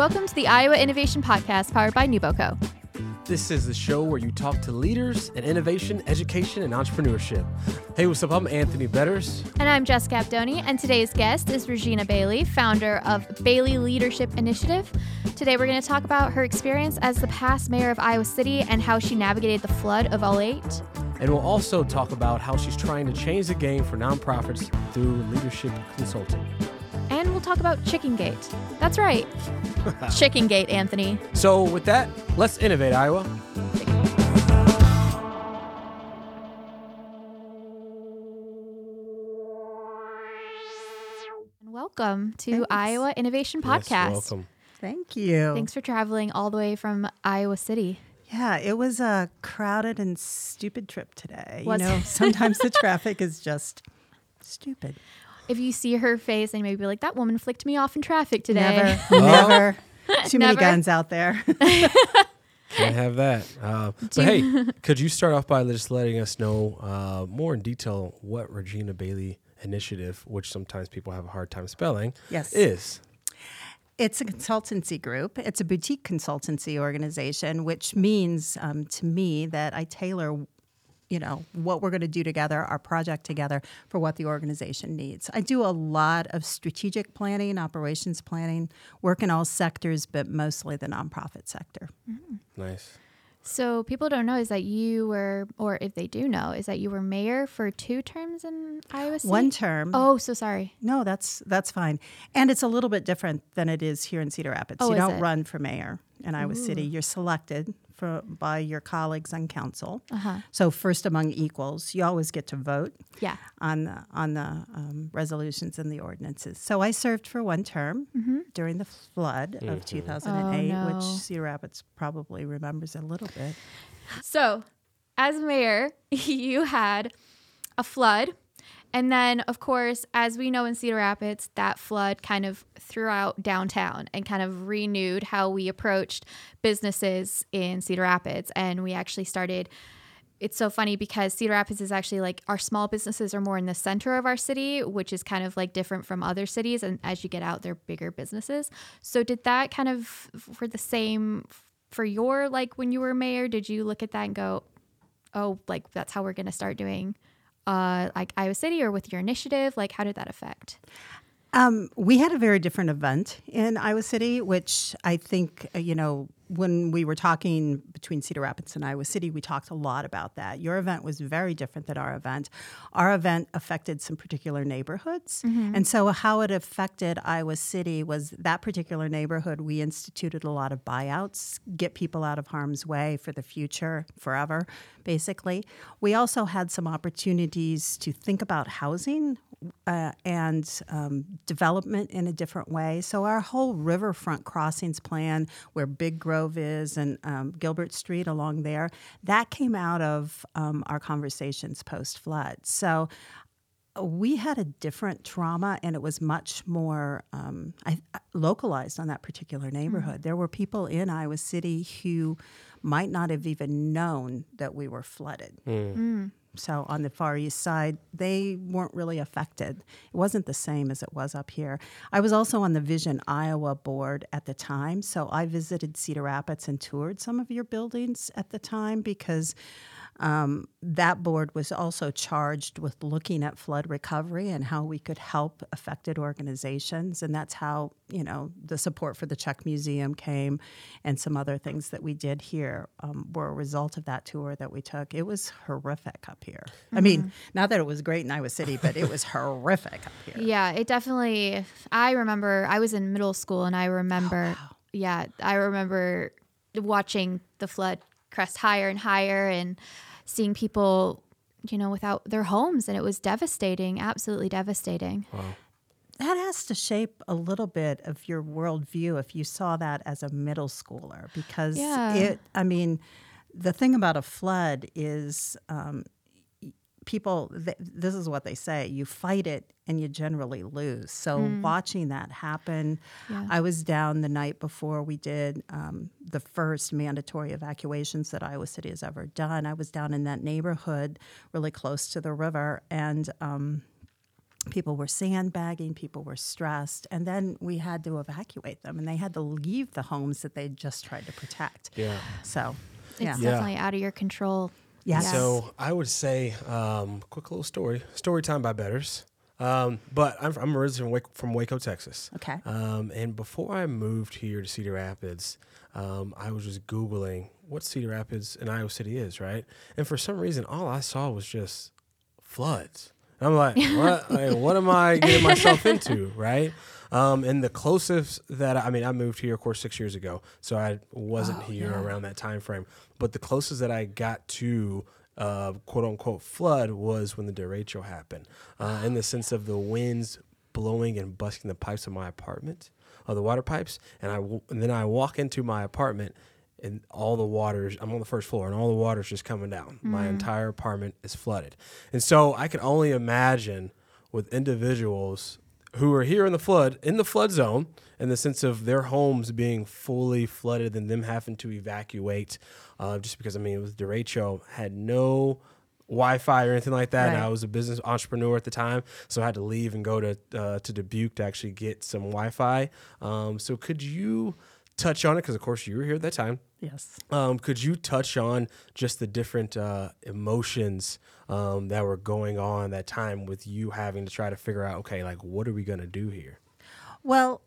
Welcome to the Iowa Innovation Podcast powered by NewBoCo. This is the show where you talk to leaders in innovation, education, and entrepreneurship. Hey, what's up? I'm Anthony Betters. And I'm Jess Abdoney. and today's guest is Regenia Bailey, founder of Bailey Leadership Initiative. Today we're going to talk about her experience as the past mayor of Iowa City and how she navigated the flood of 08. And we'll also talk about how she's trying to change the game for nonprofits through leadership consulting. And we'll talk about ChickenGate. That's right. ChickenGate, Anthony. So, with that, let's innovate, Iowa. Welcome to Thanks. Iowa Innovation Podcast. Yes, welcome. Thank you. Thanks for traveling all the way from Iowa City. Yeah, it was a crowded and stupid trip today. Was you know, sometimes the traffic is just stupid. If you see her face and maybe be like, that woman flicked me off in traffic today. Never, Oh. never. Too many Never. guns out there. Can't have that. Uh, but hey, could you start off by just letting us know uh, more in detail what Regenia Bailey Initiative, which sometimes people have a hard time spelling, yes. is? It's a consultancy group. It's a boutique consultancy organization, which means um, to me that I tailor, you know, what we're going to do together, our project together, for what the organization needs. I do a lot of strategic planning, operations planning, work in all sectors, but mostly the nonprofit sector. Mm-hmm. Nice. So people don't know is that you were, or if they do know, is that you were mayor for two terms in Iowa City. One term. Oh, so sorry. No, that's that's fine. And it's a little bit different than it is here in Cedar Rapids. Oh, you is don't it? run for mayor in Iowa City. You're selected for by your colleagues on council. Uh-huh. So first among equals, you always get to vote Yeah. on the on the um, resolutions and the ordinances. So I served for one term during the flood of 2008, Mm-hmm. Oh, no. which Cedar Rapids probably remembers a little bit. So, as mayor, you had a flood. And then, of course, as we know in Cedar Rapids, that flood kind of threw out downtown and kind of renewed how we approached businesses in Cedar Rapids. And we actually started. It's so funny because Cedar Rapids is actually like our small businesses are more in the center of our city, which is kind of like different from other cities. And as you get out, they're bigger businesses. So, did that kind of for the same for your like when you were mayor? Did you look at that and go, oh, like that's how we're going to start doing uh, like Iowa City or with your initiative? Like, how did that affect? Um, we had a very different event in Iowa City, which I think, uh, you know, when we were talking between Cedar Rapids and Iowa City, we talked a lot about that. Your event was very different than our event. Our event affected some particular neighborhoods. Mm-hmm. And so, how it affected Iowa City was that particular neighborhood, we instituted a lot of buyouts, get people out of harm's way for the future, forever, basically. We also had some opportunities to think about housing uh, and um, development in a different way. So our whole riverfront crossings plan, where Big Grove is and um, Gilbert Street along there, that came out of um, our conversations post flood. So uh, we had a different trauma, and it was much more um, I, I- localized on that particular neighborhood. There were people in Iowa City who might not have even known that we were flooded. So on the far east side, they weren't really affected. It wasn't the same as it was up here. I was also on the Vision Iowa board at the time, so I visited Cedar Rapids and toured some of your buildings at the time because um, that board was also charged with looking at flood recovery and how we could help affected organizations. And that's how, you know, the support for the Czech Museum came and some other things that we did here um, were a result of that tour that we took. It was horrific up here. I mean, not that it was great in Iowa City, but it was horrific up here. Yeah, it definitely. I remember I was in middle school and I remember, yeah, I remember watching the flood crest higher and higher and seeing people, you know, without their homes. And it was devastating, absolutely devastating. That has to shape a little bit of your worldview if you saw that as a middle schooler, because Yeah. it, I mean, the thing about a flood is um, y- people, th- this is what they say you fight it and you generally lose. So watching that happen, Yeah. I was down the night before we did um, the first mandatory evacuations that Iowa City has ever done. I was down in that neighborhood really close to the river and, um, people were sandbagging, people were stressed, and then we had to evacuate them, and they had to leave the homes that they just tried to protect. Yeah. So, It's yeah, Yeah. definitely out of your control. Yes. So I would say, um, quick little story, story time by Betters. Um, but I'm, I'm originally from Waco, from Waco, Texas. Okay. Um, and before I moved here to Cedar Rapids, um, I was just Googling what Cedar Rapids and Iowa City is, right? And for some reason, all I saw was just floods. And I'm like, what? Like, what am I getting myself into, right? Um, and the closest that I mean, I moved here, of course, six years ago, so I wasn't Oh, here yeah. around that time frame. But the closest that I got to uh, quote unquote flood was when the derecho happened, uh, in the sense of the winds blowing and busting the pipes of my apartment, of the water pipes, and I w- and then I walk into my apartment. And all the waters, I'm on the first floor, and all the water's just coming down. My entire apartment is flooded. And so I can only imagine with individuals who are here in the flood, in the flood zone, in the sense of their homes being fully flooded and them having to evacuate, uh, just because I mean it was derecho, had no Wi-Fi or anything like that. And I was a business entrepreneur at the time, so I had to leave and go to uh, to Dubuque to actually get some Wi-Fi. Um, so could you touch on it? Because of course you were here at that time. yes. Um, could you touch on just the different uh, emotions um, that were going on that time with you having to try to figure out, okay, like what are we gonna do here? Well,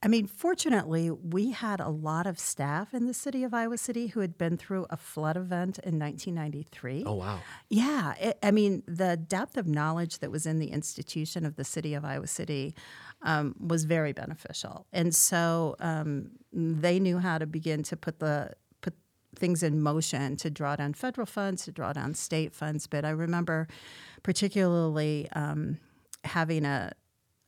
I mean, fortunately, we had a lot of staff in the city of Iowa City who had been through a flood event in 1993. Oh wow, Yeah, it, I mean, the depth of knowledge that was in the institution of the city of Iowa City um, was very beneficial, and so um, they knew how to begin to put the put things in motion to draw down federal funds, to draw down state funds. But I remember particularly um, having a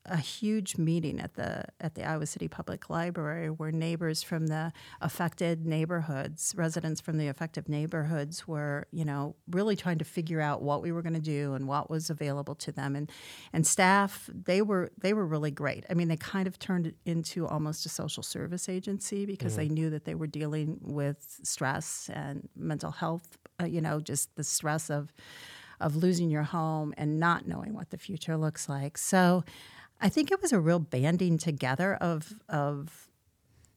a huge meeting at the at the Iowa City Public Library where neighbors from the affected neighborhoods, residents from the affected neighborhoods were, you know, really trying to figure out what we were going to do and what was available to them and and staff they were they were really great. I mean, they kind of turned it into almost a social service agency because they knew that they were dealing with stress and mental health, uh, you know, just the stress of of losing your home and not knowing what the future looks like. So I think it was a real banding together of of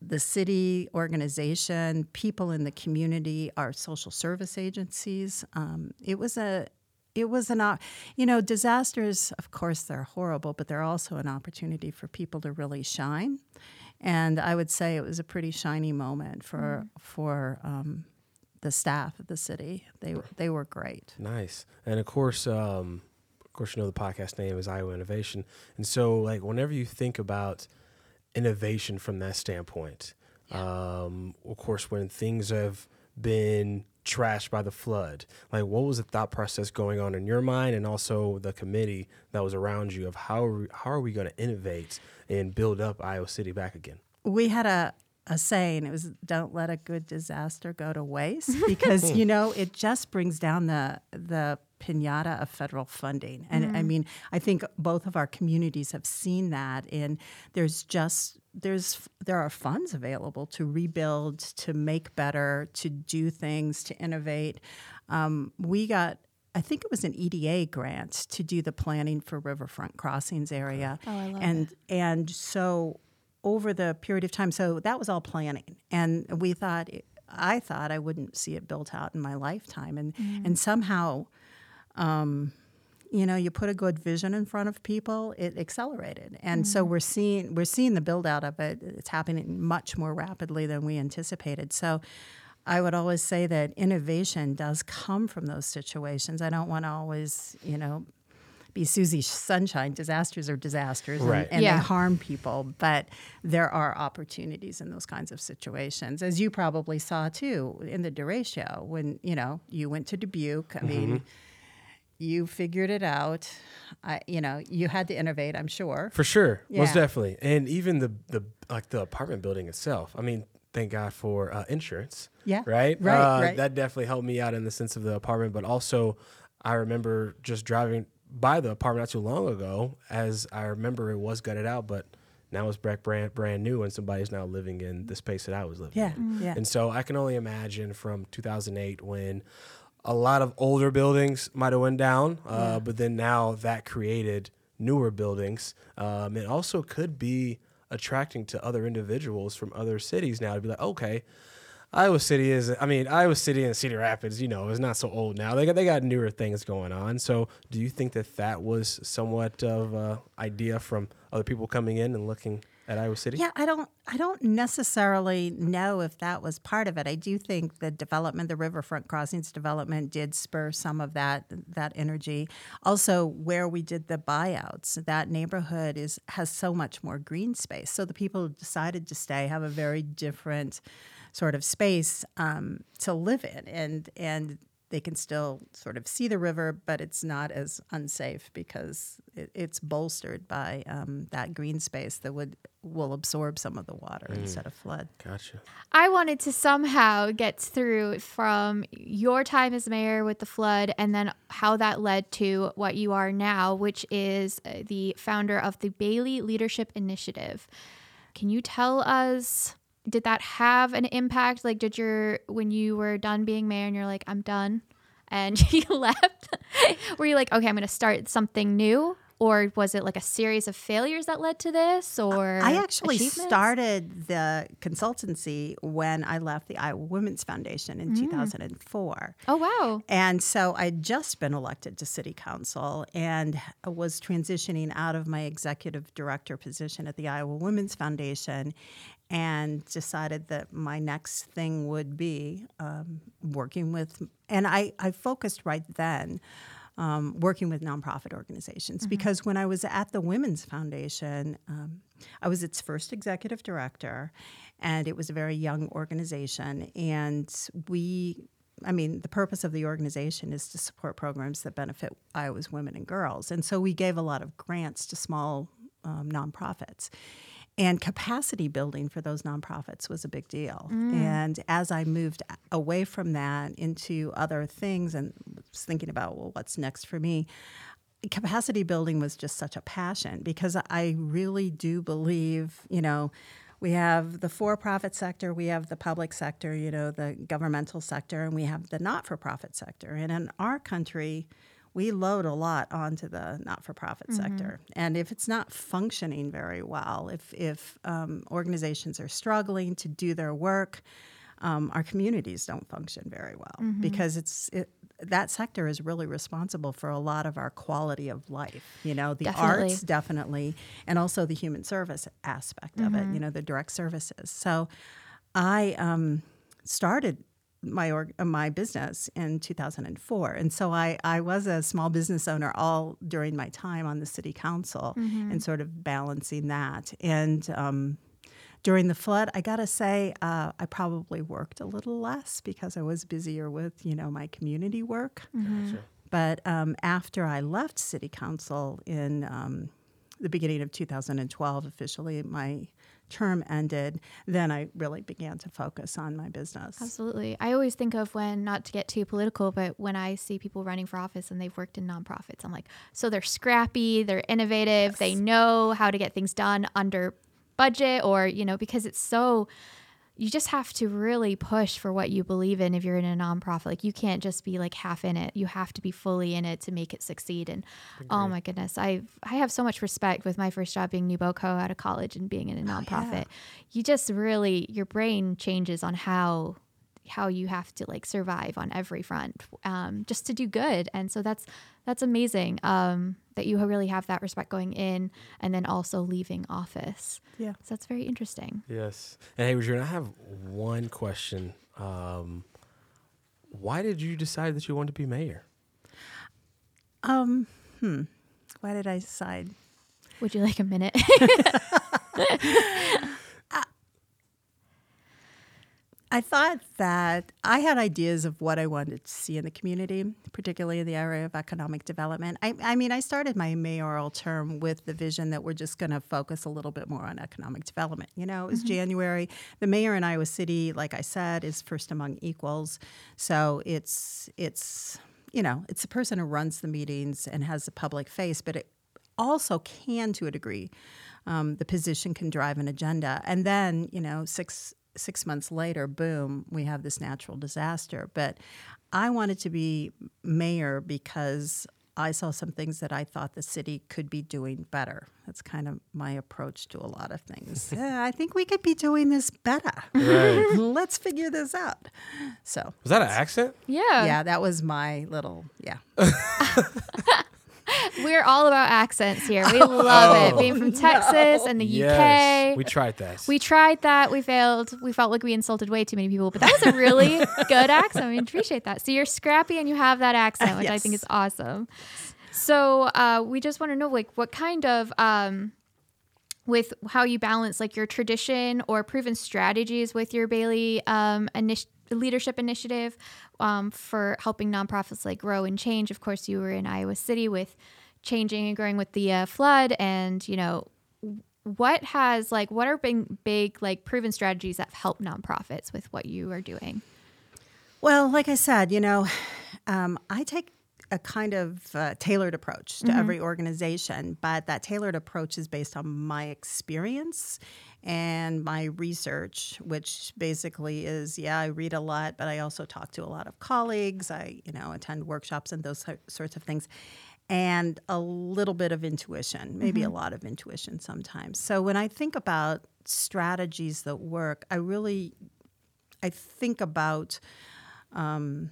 the city organization, people in the community, our social service agencies. Um, it was a it was an you know disasters of course they're horrible but they're also an opportunity for people to really shine and i would say it was a pretty shiny moment for for um, the staff of the city they they were great nice. And of course, um, of course, you know the podcast name is Iowa Innovation, and so like whenever you think about innovation from that standpoint, um, of course, when things have been trashed by the flood, like what was the thought process going on in your mind, and also the committee that was around you of how are we, how are we going to innovate and build up Iowa City back again? we had a a saying it was don't let a good disaster go to waste because you know it just brings down the the pinata of federal funding. And i mean i think both of our communities have seen that. And there's just there's there are funds available to rebuild to make better to do things to innovate. Um, we got I think it was an EDA grant to do the planning for Riverfront Crossings area. Oh, I love and and so over the period of time, so that was all planning, and we thought I thought I wouldn't see it built out in my lifetime, and and somehow. Um, you know, you put a good vision in front of people, it accelerated, and so we're seeing we're seeing the build out of it. It's happening much more rapidly than we anticipated. So, I would always say that innovation does come from those situations. I don't want to always, you know, be Susie Sunshine. Disasters are disasters, and- Right. and, Yeah. they harm people. But there are opportunities in those kinds of situations, as you probably saw too in the derecho when you know you went to Dubuque. I mean, you figured it out. I, you know, you had to innovate. I'm sure. For sure, most definitely, and even the the like the apartment building itself. I mean, thank God for uh, insurance. Yeah. right, Right, Uh, right. That definitely helped me out in the sense of the apartment, but also I remember just driving by the apartment not too long ago, as I remember it was gutted out, but now it's brand brand new, and somebody's now living in the space that I was living Yeah, in. yeah. And so I can only imagine from 2008 when a lot of older buildings might have went down, uh, but then now that created newer buildings. Um, it also could be attracting to other individuals from other cities now to be like, okay, Iowa City is, I mean, Iowa City and Cedar Rapids, you know, is not so old now. They got, they got newer things going on. So do you think that that was somewhat of an idea from other people coming in and looking at Iowa City? Yeah, I don't I don't necessarily know if that was part of it. I do think the development, the riverfront crossings development did spur some of that that energy. Also, where we did the buyouts, that neighborhood is has so much more green space. So the people who decided to stay have a very different sort of space um, to live in and and they can still sort of see the river, but it's not as unsafe because it, it's bolstered by um, that green space that would will absorb some of the water mm. instead of flood. Gotcha. I wanted to somehow get through from your time as mayor with the flood and then how that led to what you are now, which is uh, the founder of the Bailey Leadership Initiative. Can you tell us did that have an impact? Like, did your when you were done being mayor and you're like, I'm done, and you left? were you like, okay, I'm going to start something new? Or was it like a series of failures that led to this? Or I actually started the consultancy when I left the Iowa Women's Foundation in mm. 2004. Oh, wow. And so I'd just been elected to city council and was transitioning out of my executive director position at the Iowa Women's Foundation and decided that my next thing would be um, working with, and I, I focused right then. Um, working with nonprofit organizations mm-hmm. because when I was at the Women's Foundation, um, I was its first executive director, and it was a very young organization. And we, I mean, the purpose of the organization is to support programs that benefit Iowa's women and girls. And so we gave a lot of grants to small um, nonprofits. And capacity building for those nonprofits was a big deal. Mm. And as I moved away from that into other things and was thinking about, well, what's next for me? Capacity building was just such a passion because I really do believe, you know, we have the for profit sector, we have the public sector, you know, the governmental sector, and we have the not for profit sector. And in our country, we load a lot onto the not-for-profit mm-hmm. sector, and if it's not functioning very well, if if um, organizations are struggling to do their work, um, our communities don't function very well mm-hmm. because it's it, that sector is really responsible for a lot of our quality of life. You know, the definitely. arts definitely, and also the human service aspect mm-hmm. of it. Mm-hmm. You know, the direct services. So, I um, started my org, uh, my business in 2004, and so I I was a small business owner all during my time on the city council, mm-hmm. and sort of balancing that. And um, during the flood, I gotta say, uh, I probably worked a little less because I was busier with you know my community work. Mm-hmm. But um, after I left city council in um, the beginning of 2012, officially my term ended, then I really began to focus on my business. Absolutely. I always think of when, not to get too political, but when I see people running for office and they've worked in nonprofits, I'm like, so they're scrappy, they're innovative, yes. they know how to get things done under budget or, you know, because it's so you just have to really push for what you believe in if you're in a nonprofit. Like you can't just be like half in it. You have to be fully in it to make it succeed. And oh my goodness, I I have so much respect with my first job being NewBoCo out of college and being in a nonprofit. Oh, yeah. You just really your brain changes on how how you have to like survive on every front um, just to do good. And so that's that's amazing um, that you really have that respect going in and then also leaving office. Yeah. So that's very interesting. Yes. And hey Regenia, i have one question. Um, why did you decide that you wanted to be mayor? Um hmm. Why did i decide? Would you like a minute I thought that I had ideas of what I wanted to see in the community, particularly in the area of economic development. I, I mean, I started my mayoral term with the vision that we're just going to focus a little bit more on economic development. You know, it was mm-hmm. January. The mayor in Iowa City, like I said, is first among equals. So it's it's you know it's the person who runs the meetings and has the public face, but it also can, to a degree, um, the position can drive an agenda. And then you know six six months later, boom, we have this natural disaster. But I wanted to be mayor because I saw some things that I thought the city could be doing better. That's kind of my approach to a lot of things. yeah, I think we could be doing this better. Right. Let's figure this out. So, Was that an accent? Yeah. yeah, that was my little, yeah. We're all about accents here. We love Oh. it. Being from Texas and the Yes. UK. We tried that. We tried that. We failed. We felt like we insulted way too many people, but that was a really good accent. We appreciate that. So you're scrappy and you have that accent, which I think is awesome. So uh, we just want to know, like, what kind of, um, with how you balance like your tradition or proven strategies with your Bailey um, initi- leadership initiative um, for helping nonprofits like grow and change. Of course, you were in Iowa City with changing and growing with the uh, flood, and you know what has like what are big big like proven strategies that have helped nonprofits with what you are doing. Well, like I said, you know, um, I take a kind of uh, tailored approach to every organization, but that tailored approach is based on my experience and my research, which basically is yeah, I read a lot, but I also talk to a lot of colleagues. I, you know, attend workshops and those sorts of things. And a little bit of intuition, maybe a mm-hmm. lot of intuition sometimes. So when I think about strategies that work, I really I think about um,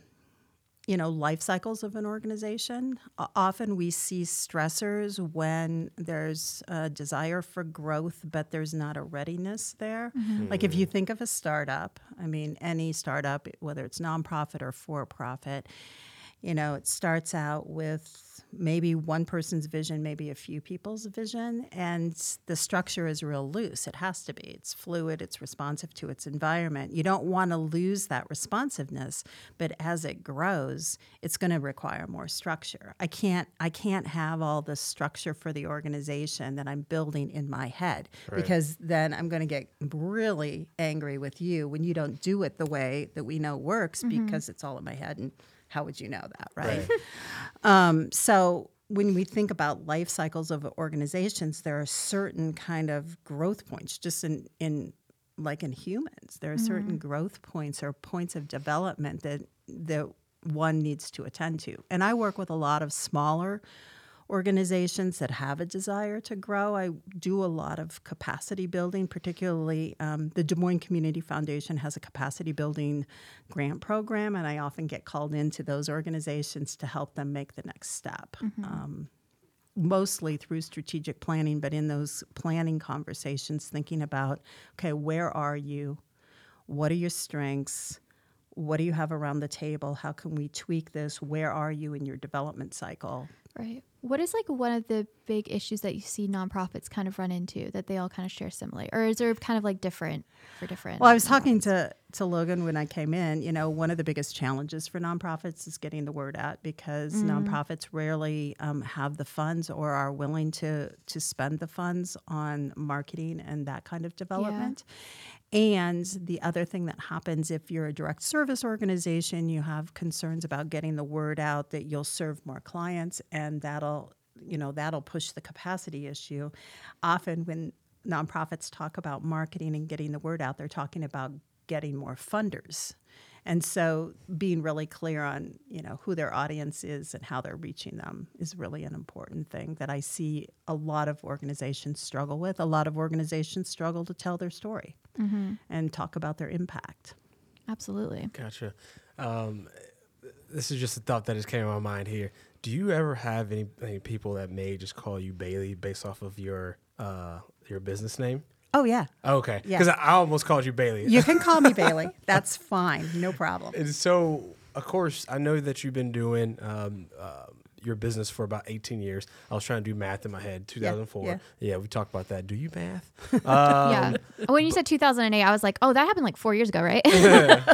you know life cycles of an organization. O- often we see stressors when there's a desire for growth but there's not a readiness there. Mm-hmm. Like if you mm. think of a startup i mean any startup whether it's nonprofit or for profit you know it starts out with maybe one person's vision maybe a few people's vision and the structure is real loose. It has to be. It's fluid. It's responsive to its environment. You don't want to lose that responsiveness but as it grows it's going to require more structure. I can't i can't have all the structure for the organization that i'm building in my head because then i'm going to get really angry with you when you don't do it the way that we know works mm-hmm. because it's all in my head and how would you know that right, um, so when we think about life cycles of organizations there are certain kind of growth points just in in like in humans there are certain growth points or points of development that that one needs to attend to. And i work with a lot of smaller organizations that have a desire to grow. I do a lot of capacity building, particularly um, the Des Moines Community Foundation has a capacity building grant program, and I often get called into those organizations to help them make the next step. Um, mostly through strategic planning, but in those planning conversations, thinking about okay, where are you? What are your strengths? What do you have around the table? How can we tweak this? Where are you in your development cycle? Right. What is like one of the big issues that you see nonprofits kind of run into that they all kind of share similarly, or is there kind of like different for different? Well, I was talking to, to Logan when I came in. You know, one of the biggest challenges for nonprofits is getting the word out because nonprofits rarely um, have the funds or are willing to to spend the funds on marketing and that kind of development. And the other thing that happens if you're a direct service organization, you have concerns about getting the word out that you'll serve more clients, and that'll you know that'll push the capacity issue. Often when nonprofits talk about marketing and getting the word out, they're talking about getting more funders. And so being really clear on, you know, who their audience is and how they're reaching them is really an important thing that I see a lot of organizations struggle with. A lot of organizations struggle to tell their story and talk about their impact. Absolutely. Gotcha. Um, this is just a thought that just came to my mind here. Do you ever have any, any people that may just call you Bailey based off of your uh, your business name? Oh yeah. Okay, Yeah. because I, I almost called you Bailey. You can call me Bailey. That's fine. No problem. And so, of course, I know that you've been doing um, uh, your business for about 18 years. I was trying to do math in my head. 2004. Yeah, we talked about that. Do you math? Um, yeah. When you said 2008, I was like, oh, that happened like four years ago, right?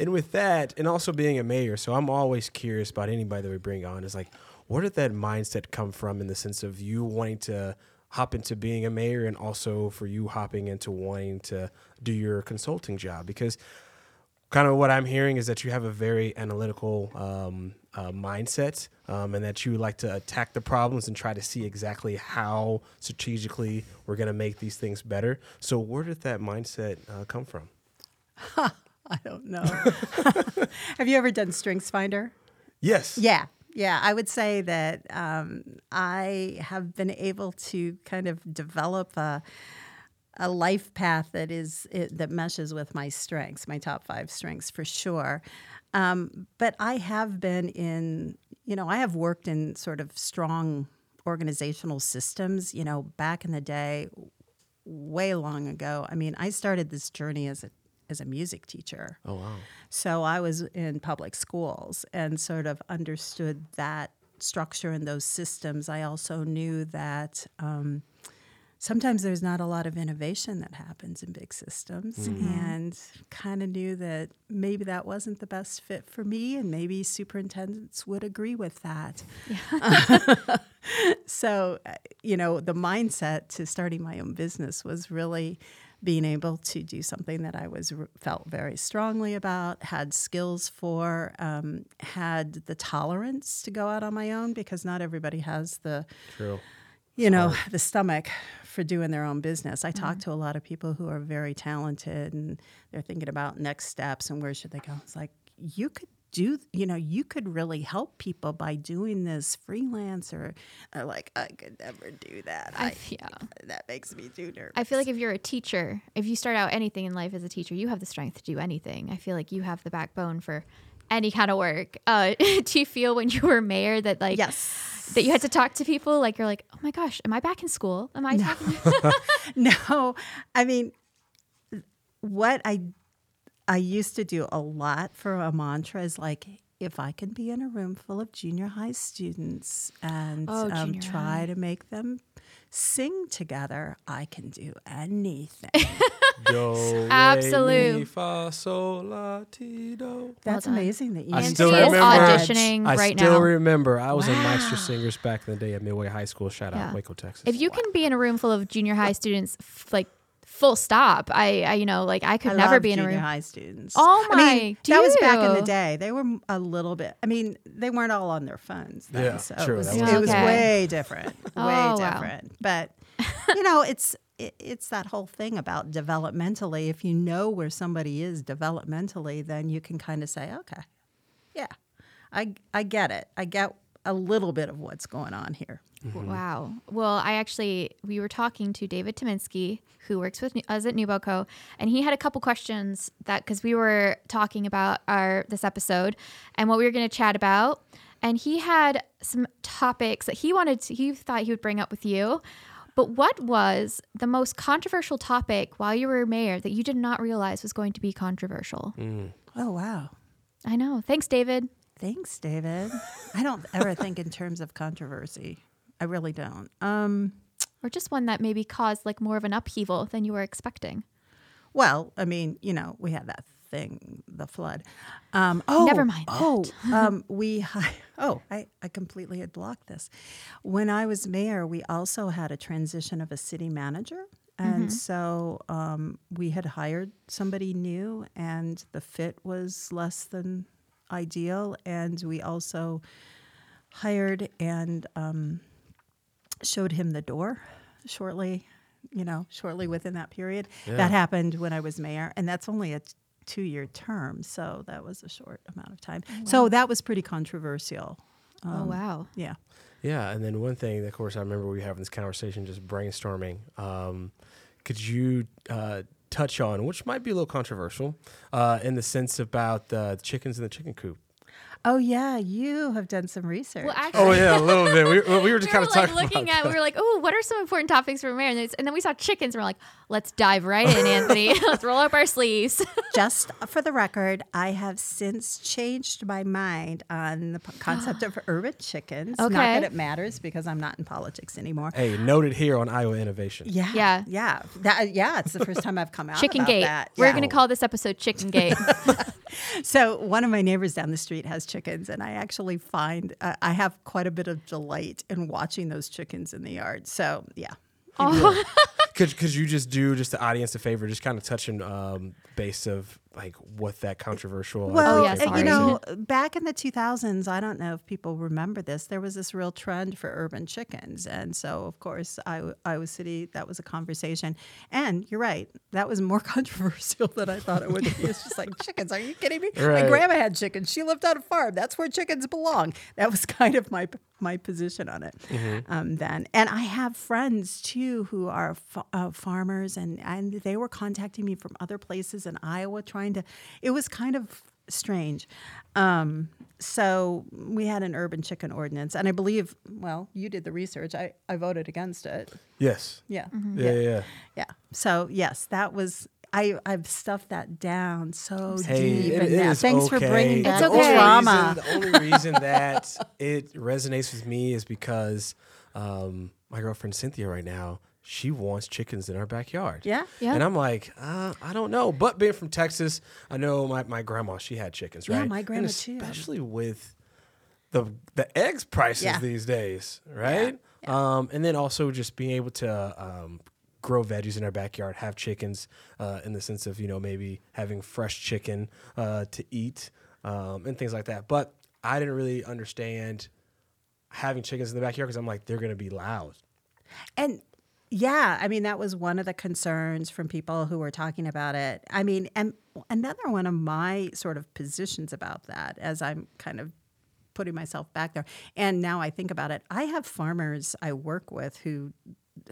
And with that, and also being a mayor, so I'm always curious about anybody that we bring on is like, where did that mindset come from in the sense of you wanting to hop into being a mayor and also for you hopping into wanting to do your consulting job? Because kind of what I'm hearing is that you have a very analytical um, uh, mindset um, and that you like to attack the problems and try to see exactly how strategically we're going to make these things better. So, where did that mindset uh, come from? I don't know. Have you ever done Strengths Finder? Yes. Yeah. Yeah, I would say that um, I have been able to kind of develop a a life path that is it, that meshes with my strengths, my top five strengths for sure. Um, but I have been in, you know, I have worked in sort of strong organizational systems. You know, back in the day, way long ago. I mean, I started this journey as a as a music teacher. Oh wow. So I was in public schools and sort of understood that structure and those systems. I also knew that um, sometimes there's not a lot of innovation that happens in big systems, and kind of knew that maybe that wasn't the best fit for me, and maybe superintendents would agree with that. yeah. so, uh, you know, the mindset to starting my own business was really being able to do something that I was felt very strongly about, had skills for, um, had the tolerance to go out on my own because not everybody has the True. you know the stomach for doing their own business. I talk to a lot of people who are very talented and they're thinking about next steps and where should they go. It's like you could do you know you could really help people by doing this freelance or, or like I could never do that. I, I, yeah. that makes me too nervous. I feel like if you're a teacher, if you start out anything in life as a teacher, you have the strength to do anything. I feel like you have the backbone for any kind of work. Uh, do you feel when you were mayor that like yes. that you had to talk to people like you're like, oh my gosh, am I back in school? Am I talking? no, I mean, what I I used to do a lot for a mantra is like, if I can be in a room full of junior high students and Oh, um, try high. to make them sing together, I can do anything. Do, re, Absolute. fa, sol, la, ti, do. That's done. amazing that you I can still do Nancy is remember- auditioning I right still now. remember I was in Meister Singers back in the day at Midway High School. Shout out Waco, Texas. if you can be in a room full of junior high students, f- like full stop, I, I you know, like I could I never be in a junior room. high students. Oh I mean, my, that was back in the day. They were a little bit. I mean, they weren't all on their phones. Then, Yeah, so true, It was, that was it was okay. way different. Oh, way wow. different. But you know, it's it, it's that whole thing about developmentally. If you know where somebody is developmentally, then you can kind of say, okay, yeah, I I get it. I get a little bit of what's going on here. Mm-hmm. Wow. Well, I actually we were talking to David Tominski, who works with us at NewBoCo, and he had a couple questions that because we were talking about our this episode and what we were going to chat about, and he had some topics that he wanted to, he thought he would bring up with you. But what was the most controversial topic while you were mayor that you did not realize was going to be controversial? Mm. Oh wow. I know. Thanks, David. Thanks, David. I don't ever think in terms of controversy. I really don't. Um, Or just one that maybe caused like more of an upheaval than you were expecting. Well, I mean, you know, we had that thing, the flood. Um, oh, Never mind Oh, um, we. Oh, I, I completely had blocked this. When I was mayor, we also had a transition of a city manager. And so um, we had hired somebody new, and the fit was less than ideal. And we also hired and um, showed him the door shortly, you know, shortly within that period. Yeah. That happened when I was mayor, and that's only a two year term, so that was a short amount of time. So that was pretty controversial. oh Um, wow. Yeah. Yeah, and then one thing, of course, I remember we were having this conversation, just brainstorming. Um, could you uh, touch on, which might be a little controversial, uh, in the sense about uh, the chickens in the chicken coop? Oh yeah, you have done some research. Well, actually, Oh yeah, a little bit. We, we were just we kind were of like talking looking about at. We were like, "Oh, what are some important topics for mayor?" And, and then we saw chickens. and We're like, "Let's dive right in, Anthony. Let's roll up our sleeves." Just for the record, I have since changed my mind on the concept of urban chickens. Not that it matters because I'm not in politics anymore. Hey, noted here on Iowa Innovation. Yeah, Yeah. yeah, that, yeah. It's the first time I've come out Chicken about Gate. that. We're Yeah. gonna call this episode ChickenGate. So one of my neighbors down the street has chickens, and I actually find uh, I have quite a bit of delight in watching those chickens in the yard. So yeah, oh, Could, could you just do just the audience a favor, just kind of touching um, base of like what that controversial. Well, Oh, yeah, sorry. you know, back in the 2000s, I don't know if people remember this. There was this real trend for urban chickens, and so of course, I, Iowa City, that was a conversation. And you're right, that was more controversial than I thought it would be. It's just like chickens. Are you kidding me? Right. My grandma had chickens. She lived on a farm. That's where chickens belong. That was kind of my my position on it um, then. And I have friends too who are fa- uh, farmers, and and they were contacting me from other places in Iowa, trying to. It was kind of strange. Um, so we had an urban chicken ordinance, and I believe, well, you did the research. I, I voted against it. yes. Yeah. Yeah, yeah, yeah. Yeah. So yes, that was. I, I've stuffed that down so Hey, deep it in that. is Thanks for bringing It's back The the okay. only trauma. reason- the only reason that it resonates with me is because um, my girlfriend Cynthia right now she wants chickens in our backyard. Yeah. Yeah. And I'm like, uh, I don't know. But being from Texas, I know my, my grandma, she had chickens, right? Yeah, my And grandma too. Especially with the the eggs prices Yeah. these days, right? Um, and then also just being able to um, grow veggies in our backyard, have chickens uh, in the sense of, you know, maybe having fresh chicken uh, to eat um, and things like that. But I didn't really understand having chickens in the backyard because I'm like, they're going to be loud. And yeah, I mean, that was one of the concerns from people who were talking about it. I mean, and another one of my sort of positions about that, as I'm kind of putting myself back there, and now I think about it, I have farmers I work with who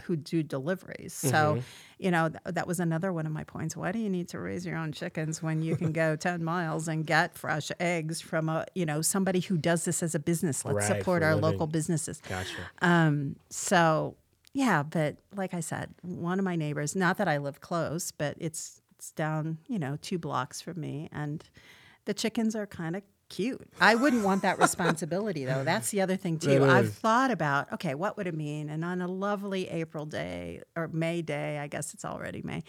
who do deliveries. So, you know, th- that was another one of my points. Why do you need to raise your own chickens when you can go 10 miles and get fresh eggs from a, you know, somebody who does this as a business? Let's Right, support our living. local businesses. Gotcha. Um, so yeah, but like I said, one of my neighbors, not that I live close, but it's it's down, you know, two blocks from me and the chickens are kind of cute. I wouldn't want that responsibility though. That's the other thing too. That I've thought about, okay, what would it mean? And on a lovely April day or May day, I guess it's already May.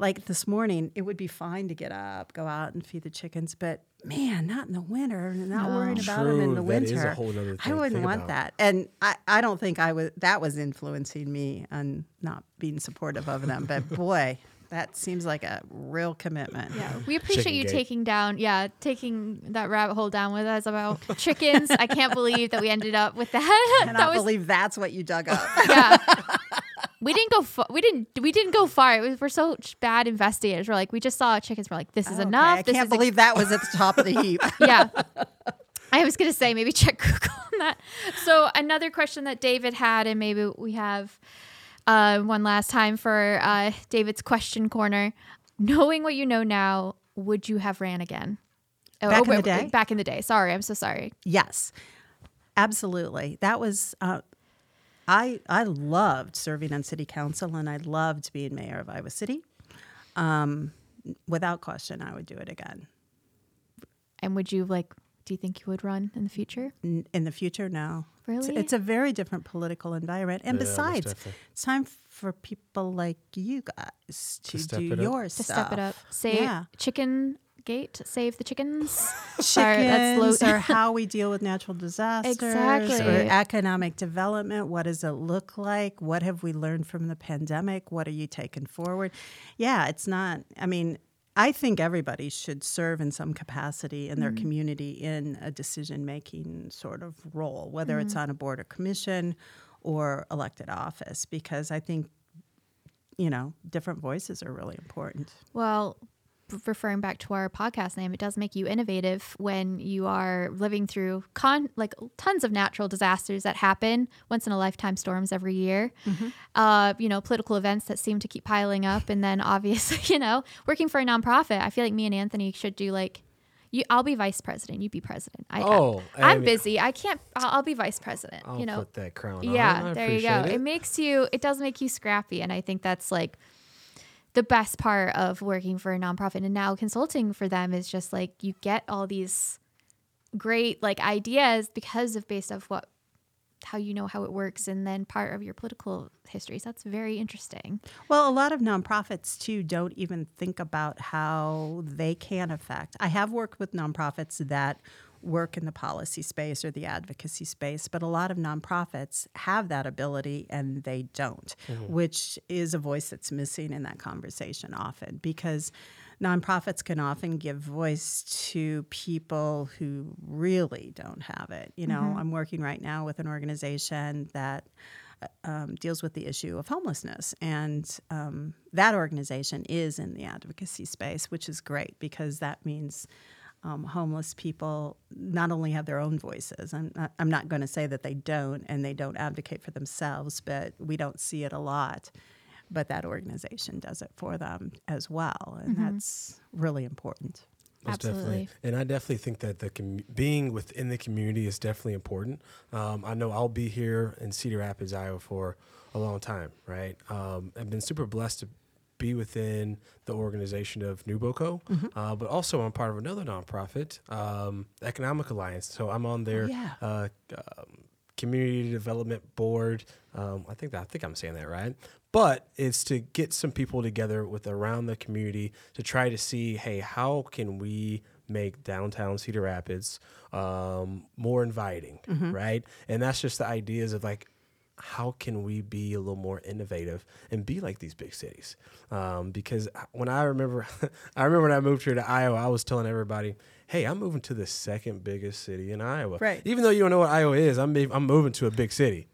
Like this morning, it would be fine to get up, go out and feed the chickens, but man, not in the winter, not No. worrying about them in the that is winter. a whole nother thing I wouldn't want about. that. And I, I don't think I was that was influencing me on not being supportive of them. But boy, that seems like a real commitment. Yeah, we appreciate Chicken you gate. taking down, yeah, taking that rabbit hole down with us about chickens. I can't believe that we ended up with that. I cannot that was, believe that's what you dug up. yeah. We didn't go. Fa- we didn't. We didn't go far. It was, we're so bad investigators. We're like, we just saw chickens. We're like, this is Okay, enough. I this can't is ex- believe that was at the top of the heap. yeah. I was going to say maybe check Google on that. So another question that David had, and maybe we have uh, one last time for uh, David's question corner. Knowing what you know now, would you have ran again? Oh, Back in the day? Back in the day. Sorry, I'm so sorry. Yes, absolutely. That was. Uh, I I loved serving on city council, and I loved being mayor of Iowa City. Um, without question, I would do it again. And would you like? Do you think you would run in the future? N- In the future, no. It's, Really? it's a very different political environment, and Yeah, besides, it's time for people like you guys to, step do it up. your To stuff. step it up, save Yeah. chicken gate, save the chickens. Sorry, that's chickens low- or how we deal with natural disasters Exactly. or economic development. What does it look like? What have we learned from the pandemic? What are you taking forward? Yeah, it's not, I mean, I think everybody should serve in some capacity in their mm-hmm. community in a decision making sort of role, whether it's mm-hmm. on a board or commission or elected office, because I think, you know, different voices are really important. Well, referring back to our podcast name, it does make you innovative when you are living through con like tons of natural disasters that happen once in a lifetime storms every year. Uh, you know, political events that seem to keep piling up, and then obviously, you know, working for a nonprofit. I feel like me and Anthony should do like. You, I'll be vice president. You be president. I, Oh, I, am busy. I can't. I'll, I'll be vice president. I'll you know, put that crown on. yeah, there you go. It. It. makes you. It does make you scrappy, and I think that's like the best part of working for a nonprofit and now consulting for them is just like you get all these great like ideas because of based off what how you know how it works and then part of your political histories that's very interesting Well, a lot of nonprofits too don't even think about how they can affect. I have worked with nonprofits that work in the policy space or the advocacy space, but a lot of nonprofits have that ability and they don't, which is a voice that's missing in that conversation often because nonprofits can often give voice to people who really don't have it. You know, I'm working right now with an organization that um, deals with the issue of homelessness. And um, that organization is in the advocacy space, which is great because that means um, homeless people not only have their own voices, and I- I'm not going to say that they don't and they don't advocate for themselves, but we don't see it a lot. But that organization does it for them as well. And that's really important. Most Absolutely. definitely. And I definitely think that the com- being within the community is definitely important. Um, I know I'll be here in Cedar Rapids, Iowa for a long time, right? Um, I've been super blessed to be within the organization of NewBoCo, uh, but also I'm part of another nonprofit, um, Economic Alliance. So I'm on their yeah. uh, um, community development board. Um, I think that, I think I'm saying that right. But it's to get some people together with around the community to try to see, hey, how can we make downtown Cedar Rapids um, more inviting, right? And that's just the ideas of like, how can we be a little more innovative and be like these big cities? Um, because when I remember, I remember when I moved here to Iowa, I was telling everybody, "Hey, I'm moving to the second biggest city in Iowa." Right. Even though you don't know what Iowa is, I'm I'm moving to a big city.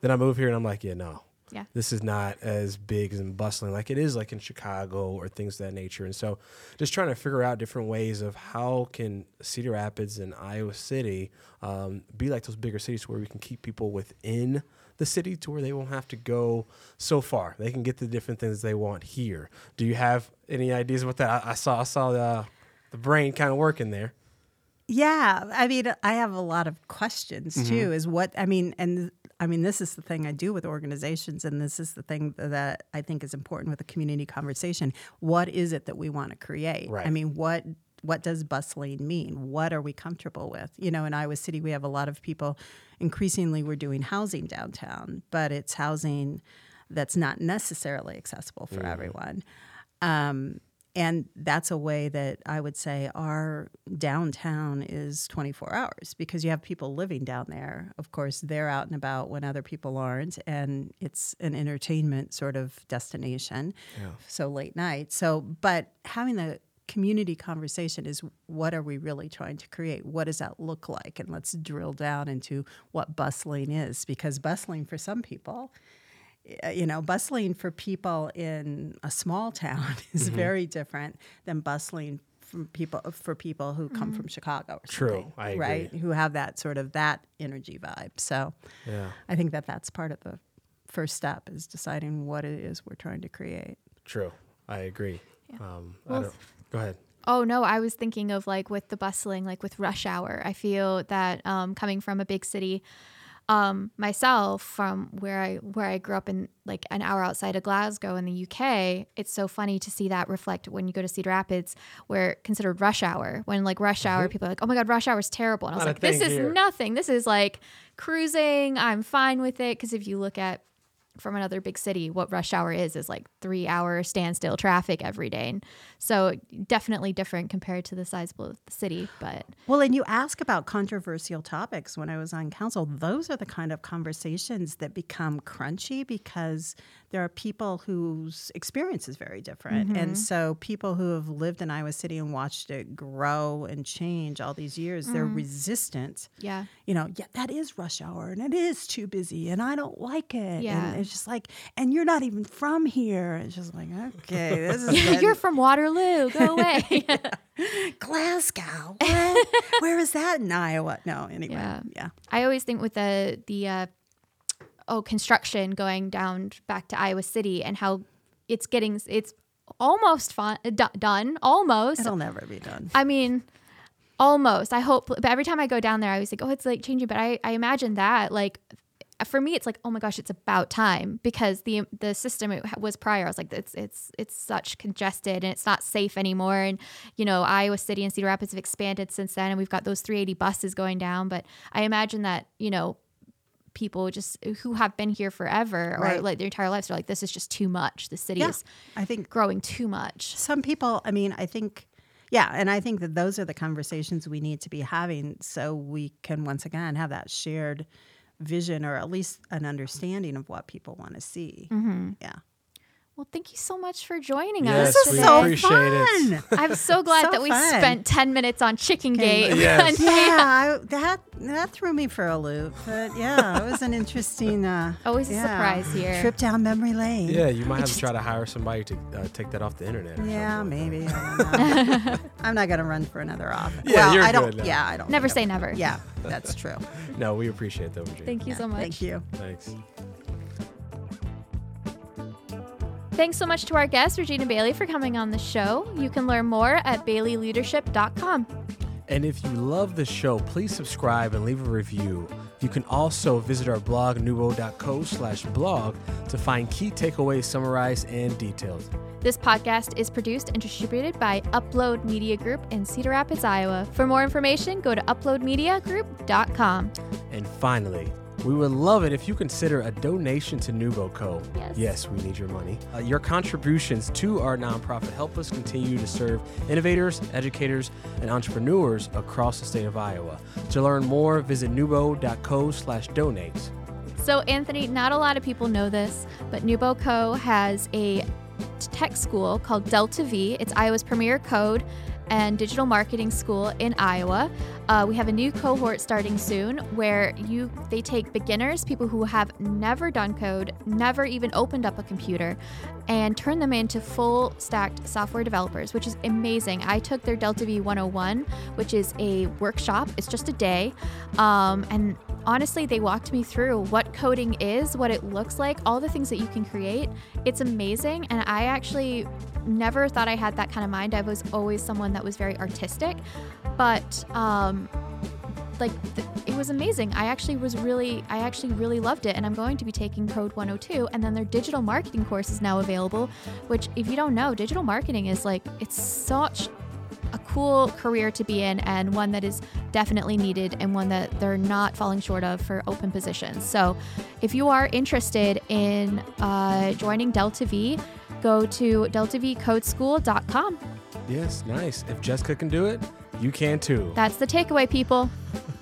Then I move here and I'm like, yeah, no, Yeah. this is not as big and bustling like it is like in Chicago or things of that nature. And so just trying to figure out different ways of how can Cedar Rapids and Iowa City um, be like those bigger cities where we can keep people within the city to where they won't have to go so far. They can get the different things they want here. Do you have any ideas about that? I, I saw I saw the the brain kind of working there. Yeah, I mean, I have a lot of questions Mm-hmm. too. Is what I mean, and I mean, this is the thing I do with organizations, and this is the thing that I think is important with a community conversation. What is it that we want to create? I mean, what what does bustling mean? What are we comfortable with? You know, in Iowa City, we have a lot of people. Increasingly, we're doing housing downtown, but it's housing that's not necessarily accessible for everyone. Um, and that's a way that I would say our downtown is 24 hours because you have people living down there. Of course, they're out and about when other people aren't, and it's an entertainment sort of destination. Yeah. So late night. So, but having the community conversation is what are we really trying to create? What does that look like? And let's drill down into what bustling is because bustling for some people uh, you know, bustling for people in a small town is Mm-hmm. very different than bustling from people for people who come from Chicago or True, I agree. right? Who have that sort of that energy vibe. So, Yeah. I think that that's part of the first step is deciding what it is we're trying to create. True. I agree. Um, I Well, don't, go ahead. Oh no, I was thinking of like with the bustling, like with rush hour. I feel that um, coming from a big city, um, myself from where I where I grew up in like an hour outside of Glasgow in the UK, it's so funny to see that reflect when you go to Cedar Rapids, where considered rush hour. When like rush hour, people are like, "Oh my god, rush hour is terrible," and I was Not like, "This is here." nothing. This is like cruising. I'm fine with it." Because if you look at from another big city, what rush hour is is like three hour standstill traffic every day. And so definitely different compared to the size of the city. But Well, and you ask about controversial topics when I was on council. Those are the kind of conversations that become crunchy because there are people whose experience is very different. And so people who have lived in Iowa City and watched it grow and change all these years, they're resistant. yeah. You know, yeah, that is rush hour and it is too busy and I don't like it. Yeah. And it's just like, and you're not even from here. It's just like, okay, this is You're from Waterloo. Go away. Glasgow. Where is that in Iowa? No, anyway. Yeah. Yeah. I always think with the the uh, oh construction going down back to Iowa City and how it's getting it's almost fun, uh, do- done almost. It'll never be done. I mean, almost. I hope, but every time I go down there, I always think, oh, it's like changing. But I, I imagine that like for me, it's like, oh my gosh, it's about time because the the system it was prior. I was like, it's it's it's such congested and it's not safe anymore. And you know, Iowa City and Cedar Rapids have expanded since then, and we've got those 380 buses going down. But I imagine that you know. People just who have been here forever or Right. like their entire lives are like, this is just too much. The city Yeah. is I think growing too much. some people, I mean, I think, Yeah, and I think that those are the conversations we need to be having so we can once again have that shared vision or at least an understanding of what people want to see. Mm-hmm. Yeah. Well, thank you so much for joining Yes, us. This we is so appreciate it. fun. I'm so glad So that we fun. spent 10 minutes on ChickenGate. Yes. Yeah, I, that that threw me for a loop, but yeah, it was an interesting. Uh, Always a surprise here. Trip down memory lane. Yeah, you might have just- to try to hire somebody to uh, take that off the internet. or Yeah, something like maybe. I don't know. I'm not gonna run for another office. Yeah, well, you're I don't. good now. Yeah, I don't. Never say I- never. Yeah, that's true. No, we appreciate that, Regenia. Thank you so much. Thank you. Thanks. Thanks so much to our guest, Regenia Bailey, for coming on the show. You can learn more at baileyleadership.com. And if you love the show, please subscribe and leave a review. You can also visit our blog, nubo.co slash blog, to find key takeaways summarized and detailed. This podcast is produced and distributed by Upload Media Group in Cedar Rapids, Iowa. For more information, go to uploadmediagroup.com. And finally, we would love it if you consider a donation to NewBoCo. Yes. we need your money. Uh, your contributions to our nonprofit help us continue to serve innovators, educators, and entrepreneurs across the state of Iowa. To learn more, visit nubo.co slash donate. So, Anthony, not a lot of people know this, but NewBoCo has a tech school called Delta V. It's Iowa's premier code and digital marketing school in Iowa. Uh, we have a new cohort starting soon where you they take beginners, people who have never done code, never even opened up a computer, and turn them into full stacked software developers, which is amazing. I took their Delta V 101, which is a workshop. It's just a day, um, and honestly, they walked me through what coding is, what it looks like, all the things that you can create. It's amazing. And I actually never thought I had that kind of mind. I was always someone that was very artistic. But, um, like th- it was amazing. I actually was really I actually really loved it and I'm going to be taking Code 102 and then their digital marketing course is now available, which if you don't know, digital marketing is like it's such a cool career to be in and one that is definitely needed and one that they're not falling short of for open positions. So, if you are interested in uh, joining Delta V, go to deltavcodeschool.com. Yes, nice. If Jessica can do it, you can too. That's the takeaway, people.